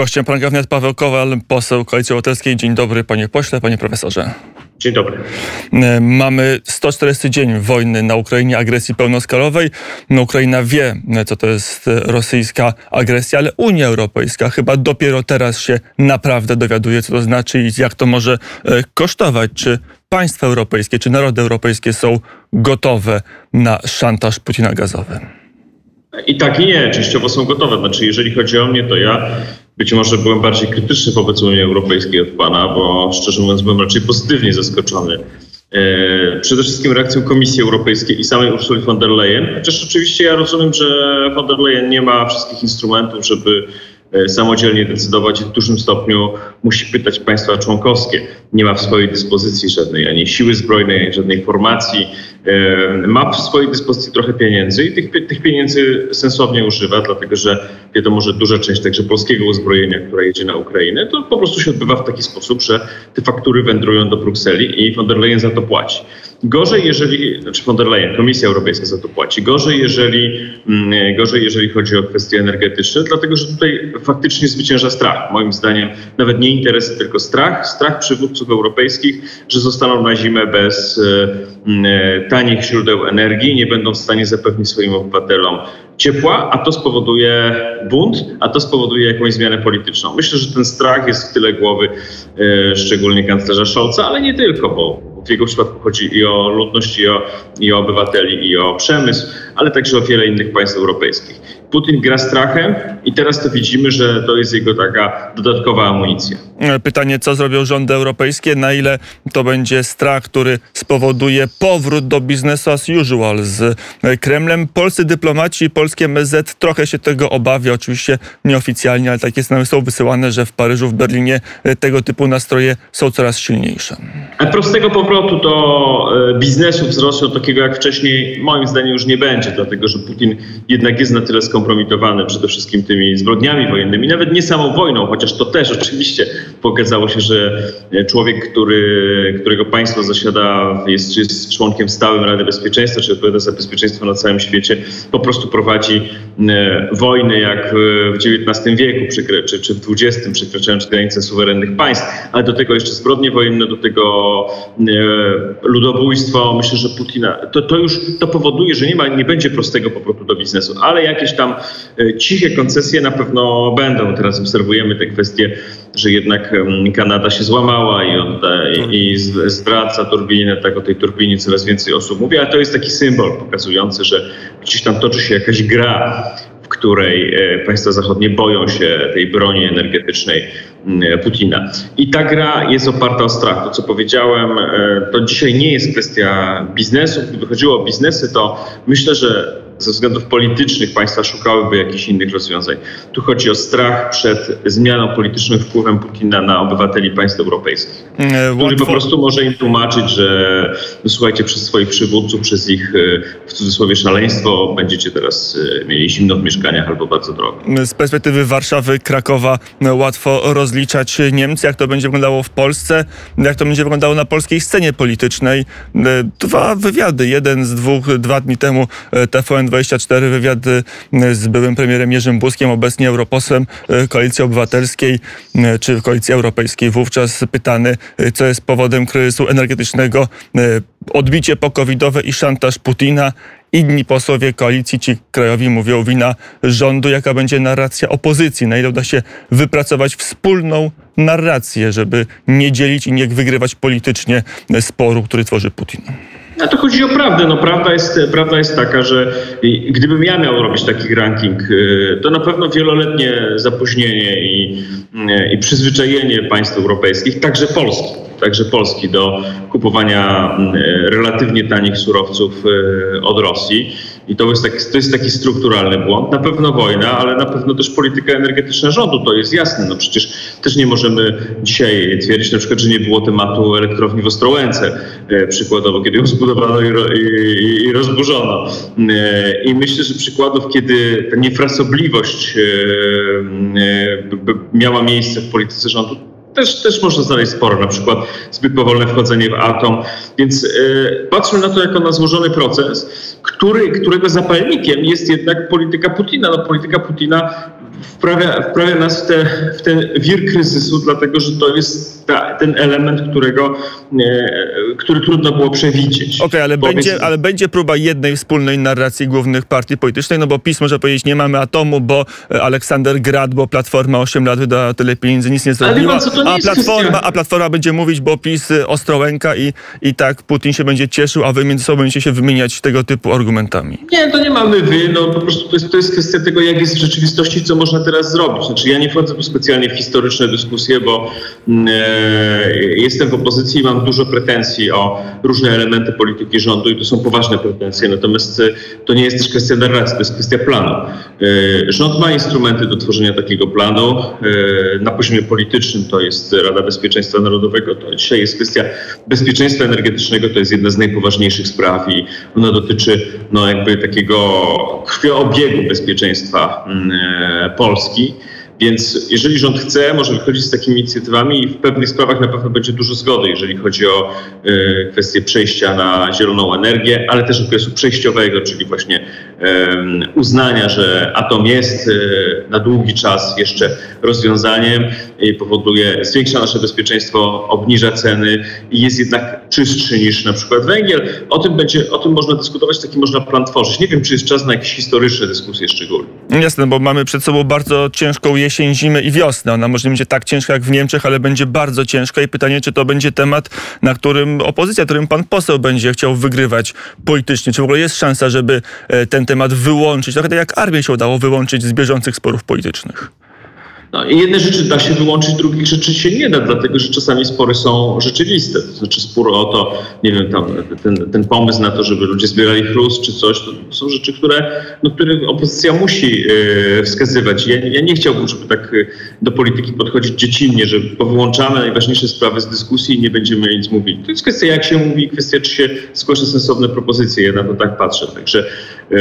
Gościem pan Gawnet Paweł Kowal, poseł Koalicji Obywatelskiej. Dzień dobry panie pośle, panie profesorze. Dzień dobry. E, mamy 140 dzień wojny na Ukrainie, agresji pełnoskalowej. No, Ukraina wie, co to jest rosyjska agresja, ale Unia Europejska chyba dopiero teraz się naprawdę dowiaduje, co to znaczy i jak to może e, kosztować. Czy państwa europejskie, czy narody europejskie są gotowe na szantaż Putina gazowy? I tak i nie, częściowo są gotowe. Znaczy, jeżeli chodzi o mnie, to ja być może byłem bardziej krytyczny wobec Unii Europejskiej od pana, bo szczerze mówiąc byłem raczej pozytywnie zaskoczony. E, przede wszystkim reakcją Komisji Europejskiej i samej Ursuli von der Leyen. Chociaż oczywiście ja rozumiem, że von der Leyen nie ma wszystkich instrumentów, żeby samodzielnie decydować i w dużym stopniu musi pytać państwa członkowskie. Nie ma w swojej dyspozycji żadnej ani siły zbrojnej, ani żadnej formacji. E, ma w swojej dyspozycji trochę pieniędzy i tych, tych pieniędzy sensownie używa, dlatego że wiadomo, że duża część także polskiego uzbrojenia, która jedzie na Ukrainę, to po prostu się odbywa w taki sposób, że te faktury wędrują do Brukseli i von der Leyen za to płaci. Gorzej, jeżeli, znaczy von der Leyen, Komisja Europejska za to płaci. Gorzej, jeżeli, mm, gorzej, jeżeli chodzi o kwestie energetyczne, dlatego że tutaj faktycznie zwycięża strach. Moim zdaniem nawet nie interesy, tylko strach. Strach przywódców europejskich, że zostaną na zimę bez e, e, tanich źródeł energii, nie będą w stanie zapewnić swoim obywatelom ciepła, a to spowoduje bunt, a to spowoduje jakąś zmianę polityczną. Myślę, że ten strach jest w tyle głowy e, szczególnie kanclerza Scholza, ale nie tylko, bo w jego przypadku chodzi i o ludność, i o, i o obywateli, i o przemysł, ale także o wiele innych państw europejskich. Putin gra strachem i teraz to widzimy, że to jest jego taka dodatkowa amunicja. Pytanie, co zrobią rządy europejskie, na ile to będzie strach, który spowoduje powrót do biznesu as usual z Kremlem. Polscy dyplomaci, polskie MZ trochę się tego obawia, oczywiście nieoficjalnie, ale takie znamy są wysyłane, że w Paryżu, w Berlinie tego typu nastroje są coraz silniejsze. A prostego powrotu do e, biznesu z Rosją, takiego jak wcześniej, moim zdaniem już nie będzie, dlatego że Putin jednak jest na tyle skompromitowany przede wszystkim tymi zbrodniami wojennymi, nawet nie samą wojną, chociaż to też oczywiście pokazało się, że człowiek, który, którego państwo zasiada, jest, jest członkiem stałym Rady Bezpieczeństwa, czy odpowiada za bezpieczeństwo na całym świecie, po prostu prowadzi e, wojny jak w XIX wieku czy, czy w XX, przekraczając granice suwerennych państw, ale do tego jeszcze zbrodnie wojenne, do tego e, ludobójstwo, myślę, że Putina, to, to już to powoduje, że nie, ma, nie będzie prostego powrotu do biznesu, ale jakieś tam e, ciche koncesje na pewno będą. Teraz obserwujemy te kwestie, że jednak Kanada się złamała i, odda, i zwraca turbinę, tak o tej turbinie coraz więcej osób mówi, ale to jest taki symbol pokazujący, że gdzieś tam toczy się jakaś gra której e, państwa zachodnie boją się tej broni energetycznej Putina. I ta gra jest oparta o strach. To, co powiedziałem, e, to dzisiaj nie jest kwestia biznesu. Gdyby chodziło o biznesy, to myślę, że ze względów politycznych państwa szukałyby jakichś innych rozwiązań. Tu chodzi o strach przed zmianą politycznym wpływem Putina na obywateli państw europejskich, e, który po prostu może im tłumaczyć, że no, słuchajcie, przez swoich przywódców, przez ich e, w cudzysłowie szaleństwo będziecie teraz e, mieli zimno w mieszkaniach albo bardzo drogo. Z perspektywy Warszawy, Krakowa łatwo rozliczać Niemcy, jak to będzie wyglądało w Polsce, jak to będzie wyglądało na polskiej scenie politycznej. Dwa wywiady, jeden z dwóch, dwa dni temu TVN 24 wywiad z byłym premierem Jerzym Buskiem, obecnie europosłem Koalicji Obywatelskiej czy Koalicji Europejskiej. Wówczas pytany, co jest powodem kryzysu energetycznego, odbicie pokowidowe i szantaż Putina. Inni posłowie koalicji, ci krajowi mówią wina rządu, jaka będzie narracja opozycji, na ile uda się wypracować wspólną narrację, żeby nie dzielić i nie wygrywać politycznie sporu, który tworzy Putin. A to chodzi o prawdę. No, prawda, jest, prawda jest taka, że gdybym ja miał robić taki ranking, y, to na pewno wieloletnie zapóźnienie i, y, i przyzwyczajenie państw europejskich, także Polski, także Polski do kupowania y, relatywnie tanich surowców od Rosji i to jest, taki, to jest taki strukturalny błąd. Na pewno wojna, ale na pewno też polityka energetyczna rządu, to jest jasne. No przecież też nie możemy dzisiaj twierdzić na przykład, że nie było tematu elektrowni w Ostrołęce, e, przykładowo, kiedy ją zbudowano i, i, rozburzono. E, I myślę, że przykładów, kiedy ta niefrasobliwość e, miała miejsce w polityce rządu, też, też można znaleźć sporo, na przykład zbyt powolne wchodzenie w atom. Więc yy, patrzmy na to jako na złożony proces, który, którego zapalnikiem jest jednak polityka Putina. No, polityka Putina wprawia, wprawia nas w, te, w ten wir kryzysu, dlatego że to jest ta, ten element, którego, e, który trudno było przewidzieć. Okej, okay, ale, będzie, ale będzie próba jednej wspólnej narracji głównych partii politycznych, no bo PiS może powiedzieć, nie mamy atomu, bo e, Aleksander Grad, bo Platforma 8 lat wydała tyle pieniędzy, nic nie zrobiła, pan, a, Platforma, a Platforma będzie mówić, bo PiS e, Ostrołęka i, i tak Putin się będzie cieszył, a wy między sobą będziecie się wymieniać tego typu argumentami. Nie, to nie mamy wy, no po prostu to jest, to jest kwestia tego, jak jest w rzeczywistości, co można teraz zrobić. Znaczy ja nie wchodzę tu specjalnie w historyczne dyskusje, bo mm, e, jestem w opozycji i mam dużo pretensji o różne elementy polityki rządu i to są poważne pretensje, natomiast e, to nie jest też kwestia narracji, to jest kwestia planu. E, rząd ma instrumenty do tworzenia takiego planu. Na poziomie politycznym to jest Rada Bezpieczeństwa Narodowego, to dzisiaj jest kwestia bezpieczeństwa energetycznego, to jest jedna z najpoważniejszych spraw i ona dotyczy no, jakby takiego krwioobiegu bezpieczeństwa mm, Polski. Więc jeżeli rząd chce, może wychodzić z takimi inicjatywami i w pewnych sprawach na pewno będzie dużo zgody, jeżeli chodzi o y, kwestię przejścia na zieloną energię, ale też okresu przejściowego, czyli właśnie uznania, że atom jest y, na długi czas jeszcze rozwiązaniem i powoduje, zwiększa nasze bezpieczeństwo, obniża ceny i jest jednak czystszy niż na przykład węgiel. O tym, będzie, o tym można dyskutować, taki można plan tworzyć. Nie wiem, czy jest czas na jakieś historyczne dyskusje szczególnie. Jasne, bo mamy przed sobą bardzo ciężką jesień, zimę i wiosnę. Ona może nie będzie tak ciężka jak w Niemczech, ale będzie bardzo ciężka i pytanie, czy to będzie temat, na którym opozycja, którym pan poseł będzie chciał wygrywać politycznie. Czy w ogóle jest szansa, żeby e, ten temat wyłączyć, trochę tak jak armię się udało wyłączyć z bieżących sporów politycznych? No, jedne rzeczy da się wyłączyć, drugich rzeczy się nie da, dlatego że czasami spory są rzeczywiste. To znaczy spór o to, nie wiem, tam, ten, ten pomysł na to, żeby ludzie zbierali chrust czy coś, to są rzeczy, które, no, które opozycja musi yy, wskazywać. Ja, ja nie chciałbym, żeby tak yy, do polityki podchodzić dziecinnie, że powyłączamy najważniejsze sprawy z dyskusji i nie będziemy nic mówić. To jest kwestia, jak się mówi, kwestia, czy się zgłasza sensowne propozycje. Ja na to tak patrzę. Także yy,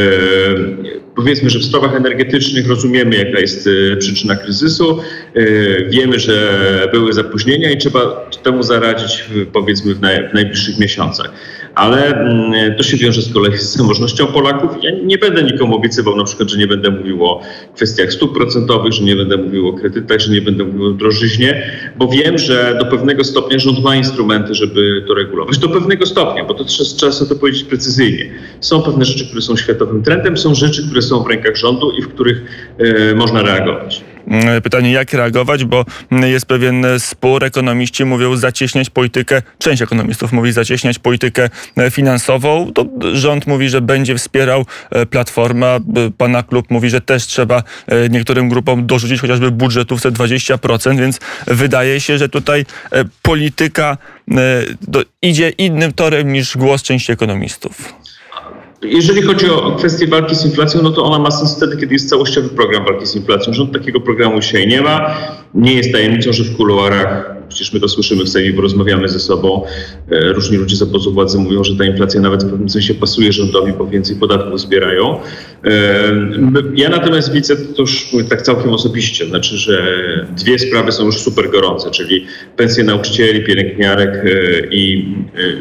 powiedzmy, że w sprawach energetycznych rozumiemy, jaka jest przyczyna kryzysu kryzysu. E, wiemy, że były zapóźnienia i trzeba temu zaradzić powiedzmy w, naj, w najbliższych miesiącach. Ale mm, to się wiąże z kolei z zamożnością Polaków. Ja nie będę nikomu obiecywał na przykład, że nie będę mówił o kwestiach stóp procentowych, że nie będę mówił o kredytach, że nie będę mówił o drożyźnie, bo wiem, że do pewnego stopnia rząd ma instrumenty, żeby to regulować. Do pewnego stopnia, bo to trzeba sobie to powiedzieć precyzyjnie. Są pewne rzeczy, które są światowym trendem, są rzeczy, które są w rękach rządu i w których e, można reagować. Mm, pytanie, jak reagować, bo jest pewien spór. Ekonomiści mówią zacieśniać politykę, część ekonomistów mówi zacieśniać politykę e, finansową. To rząd mówi, że będzie wspierał e, Platforma. Pana klub mówi, że też trzeba e, niektórym grupom dorzucić chociażby budżetówce 20%, więc wydaje się, że tutaj polityka idzie innym torem niż głos części ekonomistów. Jeżeli chodzi o kwestię walki z inflacją, no to ona ma sens wtedy, kiedy jest całościowy program walki z inflacją. Rząd takiego programu dzisiaj nie ma. Nie jest tajemnicą, że w kuluarach, przecież my to słyszymy w Sejmie, bo rozmawiamy ze sobą, e, różni ludzie z obozu władzy mówią, że ta inflacja nawet w pewnym sensie pasuje rządowi, bo więcej podatków zbierają. E, ja natomiast widzę to już tak całkiem osobiście, znaczy, że dwie sprawy są już super gorące, czyli pensje nauczycieli, pielęgniarek e, i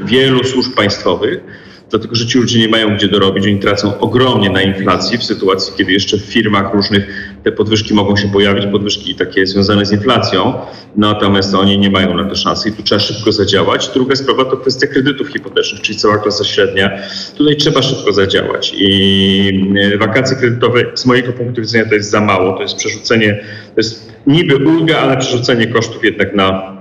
wielu służb państwowych dlatego że ci ludzie nie mają gdzie dorobić, oni tracą ogromnie na inflacji w sytuacji, kiedy jeszcze w firmach różnych te podwyżki mogą się pojawić, podwyżki takie związane z inflacją, natomiast oni nie mają na to szansy i tu trzeba szybko zadziałać. Druga sprawa to kwestia kredytów hipotecznych, czyli cała klasa średnia. Tutaj trzeba szybko zadziałać i e, wakacje kredytowe z mojego punktu widzenia to jest za mało, to jest przerzucenie, to jest niby ulga, ale przerzucenie kosztów jednak na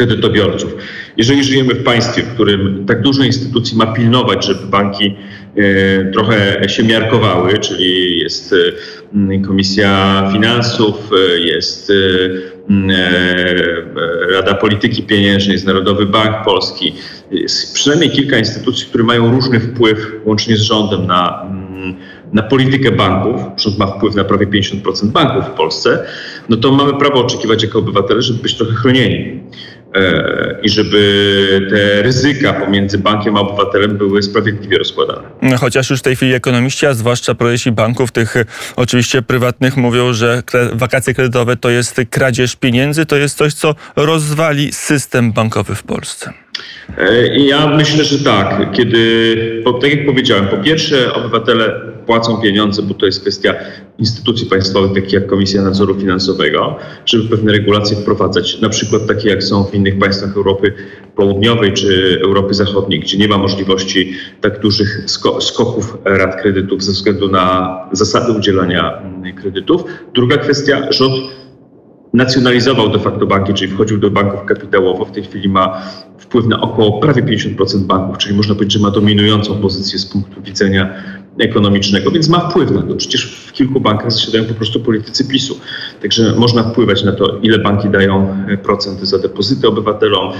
kredytobiorców. Jeżeli żyjemy w państwie, w którym tak dużo instytucji ma pilnować, żeby banki e, trochę się miarkowały, czyli jest e, Komisja Finansów, e, jest Rada Polityki Pieniężnej, jest Narodowy Bank Polski, jest przynajmniej kilka instytucji, które mają różny wpływ, łącznie z rządem, na, na politykę banków. Rząd ma wpływ na prawie 50% banków w Polsce. No to mamy prawo oczekiwać jako obywatele, żeby być trochę chronieni. E, i żeby te ryzyka pomiędzy bankiem a obywatelem były sprawiedliwie rozkładane. Chociaż już w tej chwili ekonomiści, a zwłaszcza projeci banków, tych oczywiście prywatnych, mówią, że wakacje kredytowe to jest kradzież pieniędzy, to jest coś, co rozwali system bankowy w Polsce. E, ja myślę, że tak. Kiedy, bo tak jak powiedziałem, po pierwsze obywatele płacą pieniądze, bo to jest kwestia instytucji państwowych, takich jak Komisja Nadzoru Finansowego, żeby pewne regulacje wprowadzać, na przykład takie jak są w innych państwach Europy Południowej czy Europy Zachodniej, gdzie nie ma możliwości tak dużych skoków rat kredytów ze względu na zasady udzielania kredytów. Druga kwestia, rząd nacjonalizował de facto banki, czyli wchodził do banków kapitałowo. W tej chwili ma wpływ na około prawie 50% banków, czyli można powiedzieć, że ma dominującą pozycję z punktu widzenia ekonomicznego, więc ma wpływ na to. Przecież w kilku bankach zasiadają po prostu politycy PiSu. Także można wpływać na to, ile banki dają e, procenty za depozyty obywatelom,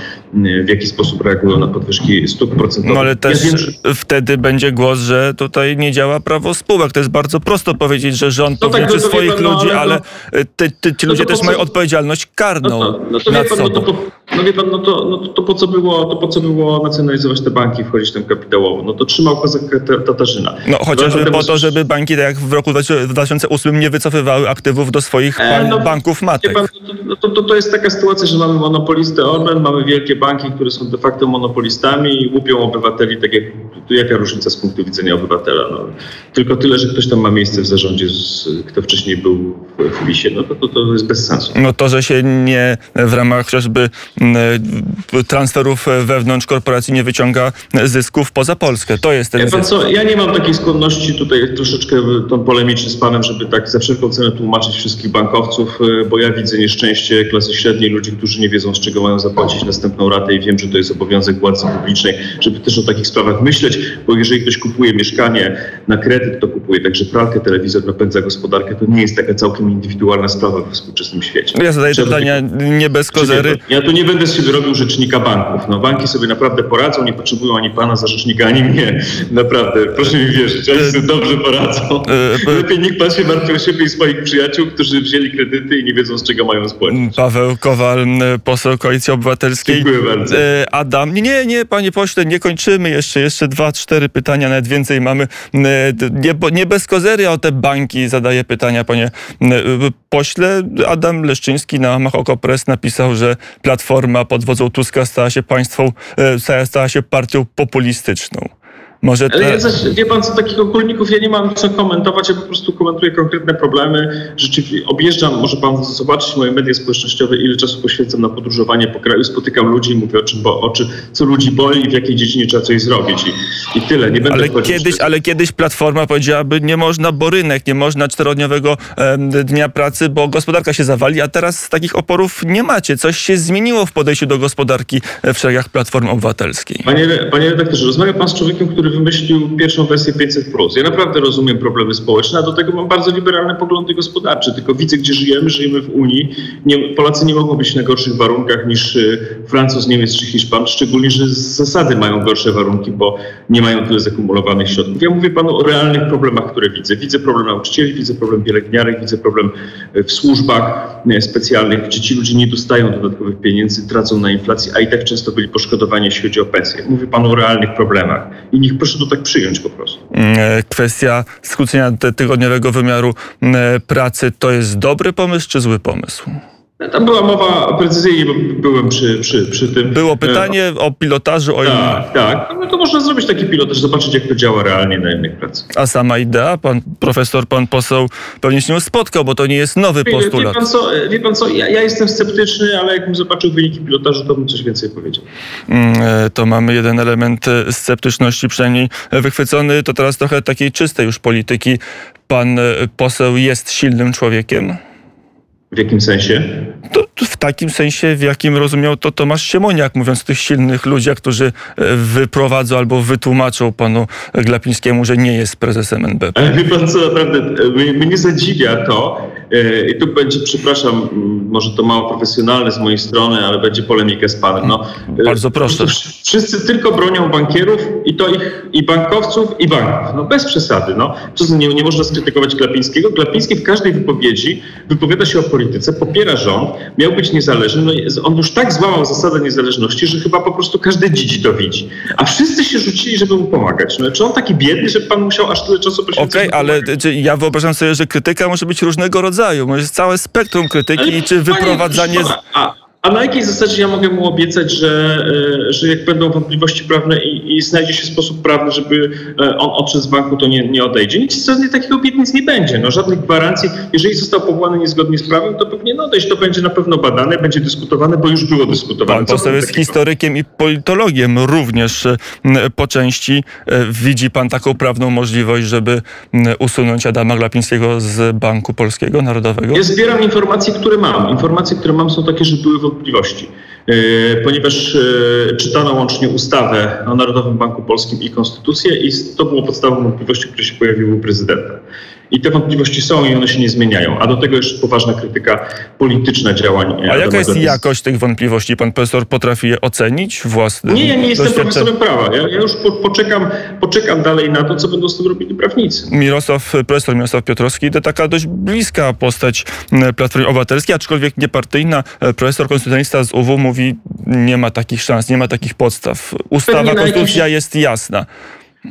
w jaki sposób reagują na podwyżki stóp procentowych. No ale też ja wiem, że... wtedy będzie głos, że tutaj nie działa prawo spółek. To jest bardzo prosto powiedzieć, że rząd no powinien tak, swoich pan, no, ludzi, ale, ale ty, ci no ludzie też co... mają odpowiedzialność karną no to, no to nad pan, sobą. No to, no wie pan, no to, no to, to, po co było, to po co było nacjonalizować te banki, wchodzić tam kapitałowo? No to trzymał kozak Tatarzyna. No chociażby po to, żeby banki tak jak w roku 2008 nie wycofywały aktywów do swoich e, no, banków matek. Pan, no to, to, to jest taka sytuacja, że mamy monopolistę Orlen, mamy wielkie banki, które są de facto monopolistami i łupią obywateli, tak jak jaka różnica z punktu widzenia obywatela. No, tylko tyle, że ktoś tam ma miejsce w zarządzie, z, kto wcześniej był w, WIS-ie, no to, to, to jest bez sensu. No to, że się nie w ramach chociażby transferów wewnątrz korporacji nie wyciąga zysków poza Polskę. To jest ten ja, pan co, ja nie mam takiej skłonności tutaj troszeczkę tą polemiczny z panem, żeby tak za wszelką cenę tłumaczyć wszystkich bankowców, e, bo ja widzę nieszczęście klasy średniej, ludzi, którzy nie wiedzą z czego mają zapłacić następną ratę i wiem, że to jest obowiązek władzy publicznej, żeby też o takich sprawach myśleć, bo jeżeli ktoś kupuje mieszkanie na kredyt, to kupuje także pralkę, telewizor, napędza gospodarkę, to nie jest taka całkiem indywidualna sprawa we współczesnym świecie. Ja zadaję Trzeba pytania nie bez kozery. Ja tu nie będę z siebie robił rzecznika banków. No, banki sobie naprawdę poradzą, nie potrzebują ani pana za rzecznika, ani mnie. Naprawdę, proszę mi wierzyć, sobie dobrze poradzą. E, e, Lepiej nikt pan się martwi o siebie i swoich przyjaciół, którzy wzięli kredyty i nie wiedzą z czego mają spłacić. Paweł Kowal, poseł Koalicji Obywatelskiej. Dziękuję bardzo. E, Adam, nie, nie, panie pośle, nie kończymy jeszcze, jeszcze dwa, cztery pytania, nawet więcej mamy. Nie, nie bez kozery o te banki zadaję pytania, panie pośle. Adam Leszczyński na Machoko Press napisał, że Platforma pod wodzą Tuska stała się państwą, stała się partią populistyczną. Może te... Ale ja zaś, wie pan co, takich ogólników ja nie mam co komentować, ja po prostu komentuję konkretne problemy. Rzeczywiście objeżdżam, może pan zobaczyć moje media społecznościowe, ile czasu poświęcam na podróżowanie po kraju, spotykam ludzi i mówię o czym, bo, o czym, co ludzi boli i w jakiej dziedzinie trzeba coś zrobić i, i tyle. Nie będę ale kiedyś, ale kiedyś Platforma powiedziałaby, nie można borynek, nie można czterodniowego e, dnia pracy, bo gospodarka się zawali, a teraz takich oporów nie macie. Coś się zmieniło w podejściu do gospodarki w szeregach Platformy Obywatelskiej. Panie, panie redaktorze, rozmawia pan z człowiekiem, który wymyślił pierwszą wersję 500. Ja naprawdę rozumiem problemy społeczne, a do tego mam bardzo liberalne poglądy gospodarcze. Tylko widzę, gdzie żyjemy. Żyjemy w Unii. Nie, Polacy nie mogą być na gorszych warunkach niż y, Francuz, Niemiec czy Hiszpan, szczególnie, że z zasady mają gorsze warunki, bo nie mają tyle zakumulowanych środków. Ja mówię panu o realnych problemach, które widzę. Widzę problem nauczycieli, widzę problem pielęgniarek, widzę problem y, w służbach y, specjalnych, gdzie ci ludzie nie dostają dodatkowych pieniędzy, tracą na inflacji, a i tak często byli poszkodowani, jeśli chodzi o pensję. Mówię panu o realnych problemach. I niech proszę to tak przyjąć po prostu. Mm, e, kwestia skrócenia tygodniowego wymiaru mm, e, pracy to jest dobry pomysł czy zły pomysł? Tam była mowa precyzyjnie, bo byłem przy, przy, przy tym. Było pytanie o pilotażu, o Tak, tak. No to można zrobić taki pilotaż, zobaczyć jak to działa realnie na innych pracach. A sama idea? Pan profesor, pan poseł pewnie się nie spotkał, bo to nie jest nowy postulat. Wie pan co, wie pan co ja, ja, jestem sceptyczny, ale jakbym zobaczył wyniki pilotażu, to bym coś więcej powiedział. Mm, e, to mamy jeden element e, sceptyczności przynajmniej wychwycony. To teraz trochę takiej czystej już polityki. Pan e, poseł jest silnym człowiekiem? W jakim sensie? To, w takim sensie, w jakim rozumiał to Tomasz Siemoniak, mówiąc o tych silnych ludziach, którzy e, wyprowadzą albo wytłumaczą panu Glapińskiemu, że nie jest prezesem NBP. Ale wie pan co, naprawdę, mnie, mnie zadziwia to, e, i tu będzie, przepraszam, może to mało profesjonalne z mojej strony, ale będzie polemika z panem. No, e, Bardzo proszę. Wszyscy tylko bronią bankierów i to ich, i bankowców, i banków. No bez przesady. No. Nie, nie można skrytykować Glapińskiego. Glapiński w każdej wypowiedzi wypowiada się o polityce, popiera rząd, miał być niezależny. No, on już tak złamał zasadę niezależności, że chyba po prostu każdy dzidzi to widzi. A wszyscy się rzucili, żeby mu pomagać. No, czy on taki biedny, że pan musiał aż tyle czasu poświęcić? Okej, okay, ale ja wyobrażam sobie, że krytyka może być różnego rodzaju. Może jest całe spektrum krytyki ale, czy wyprowadzenie... a, A na jakiej zasadzie ja mogę mu obiecać, że, e, że jak będą wątpliwości prawne i, i znajdzie się sposób prawny, żeby e, on odszedł z banku, to nie, nie odejdzie? Nic żadnych takich obietnic nie będzie. No, żadnych gwarancji. Jeżeli został powołany niezgodnie z prawem, to pewnie no, odejść. To będzie na pewno badane, będzie dyskutowane, bo już było dyskutowane. Pan poseł jest takiego? historykiem i politologiem również po części. E, widzi pan taką prawną możliwość, żeby usunąć Adama Glapińskiego z Banku Polskiego Narodowego? Ja zbieram informacje, które mam. Informacje, które mam są takie, że były wątpliwości. E, ponieważ e, czytano łącznie ustawę o Narodowym Banku Polskim i konstytucję i to było podstawą wątpliwości, które się pojawiły u prezydenta. I te wątpliwości są i one się nie zmieniają. A do tego jeszcze poważna krytyka polityczna działań. A jaka jest jakość tych wątpliwości? Pan profesor potrafi je ocenić własnym Nie, ja nie jestem profesorem prawa. Ja, ja już po, poczekam, poczekam dalej na to, co będą z tym robili prawnicy. Mirosław, profesor Mirosław Piotrowski to taka dość bliska postać Platformy Obywatelskiej, aczkolwiek niepartyjna. Profesor konstytucjonalista z UW mówi, nie ma takich szans, nie ma takich podstaw. Ustawa, konstytucja jakimś... jest jasna.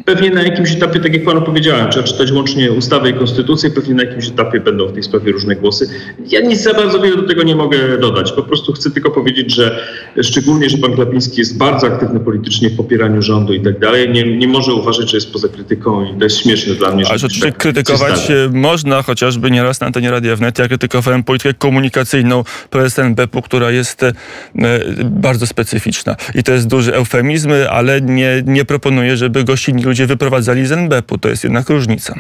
Pewnie na jakimś etapie, tak jak panu powiedziałem, trzeba czytać łącznie ustawę i konstytucję, pewnie na jakimś etapie będą w tej sprawie różne głosy. Ja nic za bardzo wiele do tego nie mogę dodać. Po prostu chcę tylko powiedzieć, że szczególnie, że pan Klapiński jest bardzo aktywny politycznie w popieraniu rządu i tak dalej, nie, nie może uważać, że jest poza krytyką i to jest śmieszne dla mnie. Ale oczywiście tak krytykować można, chociażby nieraz na antenie Radia Wnet. Ja krytykowałem politykę komunikacyjną prezes NBP-u, która jest e, bardzo specyficzna. I to jest duży eufemizm, ale nie, nie proponuję, żeby gości ludzie wyprowadzali z NBP-u. To jest jednak różnica.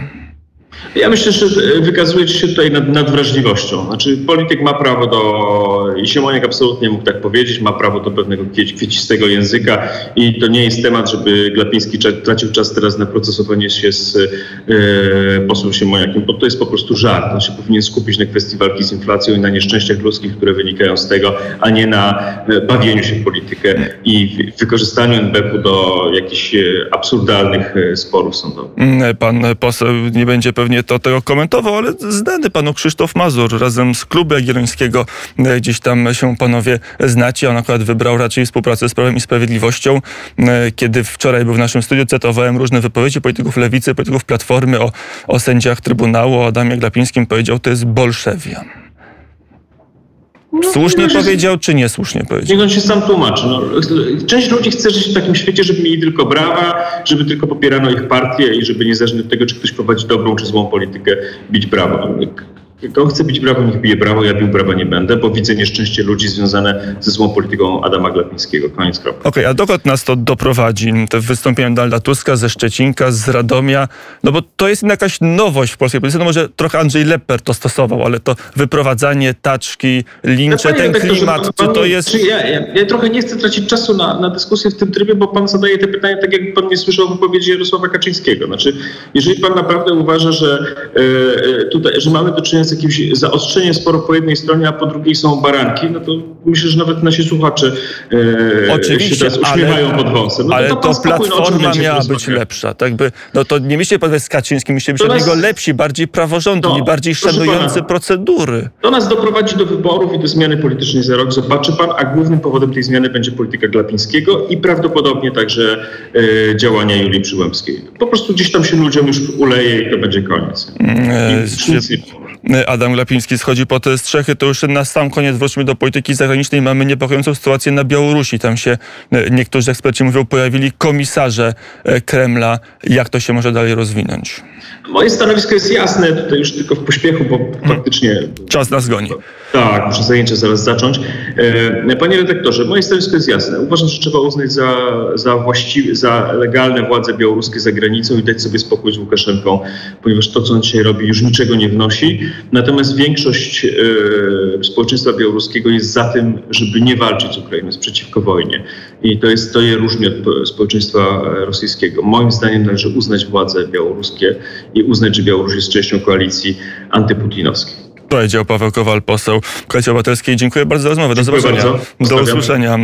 Ja myślę, że wykazujecie się tutaj nad, nad, wrażliwością. Znaczy polityk ma prawo do, i Siemoniak absolutnie mógł tak powiedzieć, ma prawo do pewnego kwiecistego języka i to nie jest temat, żeby Glapiński tracił czas teraz na procesowanie się z e, posłem Siemoniakiem, bo to jest po prostu żart. On się powinien skupić na kwestii walki z inflacją i na nieszczęściach ludzkich, które wynikają z tego, a nie na e, bawieniu się w politykę i wykorzystaniu NBP-u do jakichś e, absurdalnych e, sporów sądowych. Mm, pan poseł nie będzie pewnie pewnie to tego komentował, ale znany panu Krzysztof Mazur razem z klubu Jagiellońskiego e, gdzieś tam się panowie znacie. On akurat wybrał raczej współpracę z Prawem i Sprawiedliwością. E, kiedy wczoraj był w naszym studiu, cytowałem różne wypowiedzi polityków Lewicy, polityków Platformy o, o sędziach Trybunału, o Adamie Glapińskim. Powiedział, to jest bolszewian. No, słusznie no, powiedział, czy niesłusznie powiedział? Niech on się sam tłumaczy. No, część ludzi chce żyć w takim świecie, żeby mieli tylko brawa, żeby tylko popierano ich partię i żeby niezależnie od tego, czy ktoś prowadzi dobrą czy złą politykę, bić brawa. On chce bić brawo, niech bije brawo, ja bił brawa nie będę, bo widzę nieszczęście ludzi związane ze złą polityką Adama Glapińskiego. Koniec kropka. Okej, okay, a dokąd nas to doprowadzi? Te wystąpienia Donalda Tuska ze Szczecinka, z Radomia, no bo to jest jakaś nowość w polskiej polityce. No może trochę Andrzej Lepper to stosował, ale to wyprowadzanie taczki, lincze, ten klimat, czy to jest... Czy ja, ja, ja, trochę nie chcę tracić czasu na, na dyskusję w tym trybie, bo pan zadaje te pytania tak, jak pan nie słyszał wypowiedzi Jarosława Kaczyńskiego. Znaczy, jeżeli pan naprawdę uważa, że, e, tutaj, że mamy do czynienia z jakimś zaostrzeniem sporu po jednej stronie, a po drugiej są baranki, no to myślę, że nawet nasi słuchacze e, Oczywiście, się teraz uśmiechają ale, pod wąsem. No ale to, to platforma miała być lepsza. Tak by, no to nie myślcie pan z Kaczyńskim, myślcie być od niego lepsi, bardziej praworządni, no, bardziej szanujący pana, procedury. To nas doprowadzi do wyborów i do zmiany politycznej za rok. Zobaczy pan, a głównym powodem tej zmiany będzie polityka Glapińskiego i prawdopodobnie także e, działania Julii Przyłębskiej. Po prostu gdzieś tam się ludziom już uleje i to będzie koniec. Mm, e, Adam Glapiński schodzi pod strzechy, to już na sam koniec wróćmy do polityki zagranicznej. Mamy niepokojącą sytuację na Białorusi. Tam się e, niektórzy eksperci mówią, pojawili komisarze e, Kremla. Jak to się może dalej rozwinąć? Moje stanowisko jest jasne, tutaj już tylko w pośpiechu, bo faktycznie... Czas nas goni. Tak, muszę zajęcie zaraz zacząć. E, panie redaktorze, moje stanowisko jest jasne. Uważam, że trzeba uznać za, za, właściwe, za legalne władze białoruskie za granicą i dać sobie spokój z Łukaszenką, ponieważ to, co on dzisiaj robi, już niczego nie wnosi. Natomiast większość e, społeczeństwa białoruskiego jest za tym, żeby nie walczyć z Ukrainą, jest przeciwko wojnie. I to, jest, to je różni od społeczeństwa rosyjskiego. Moim zdaniem należy uznać władze białoruskie i uznać, że Białoruś jest częścią koalicji antyputinowskiej. Powiedział Paweł Kowal, poseł Koalicji Obywatelskiej. Dziękuję bardzo za rozmowę. Do Dziękuję zobaczenia. Bardzo. Do usłyszenia.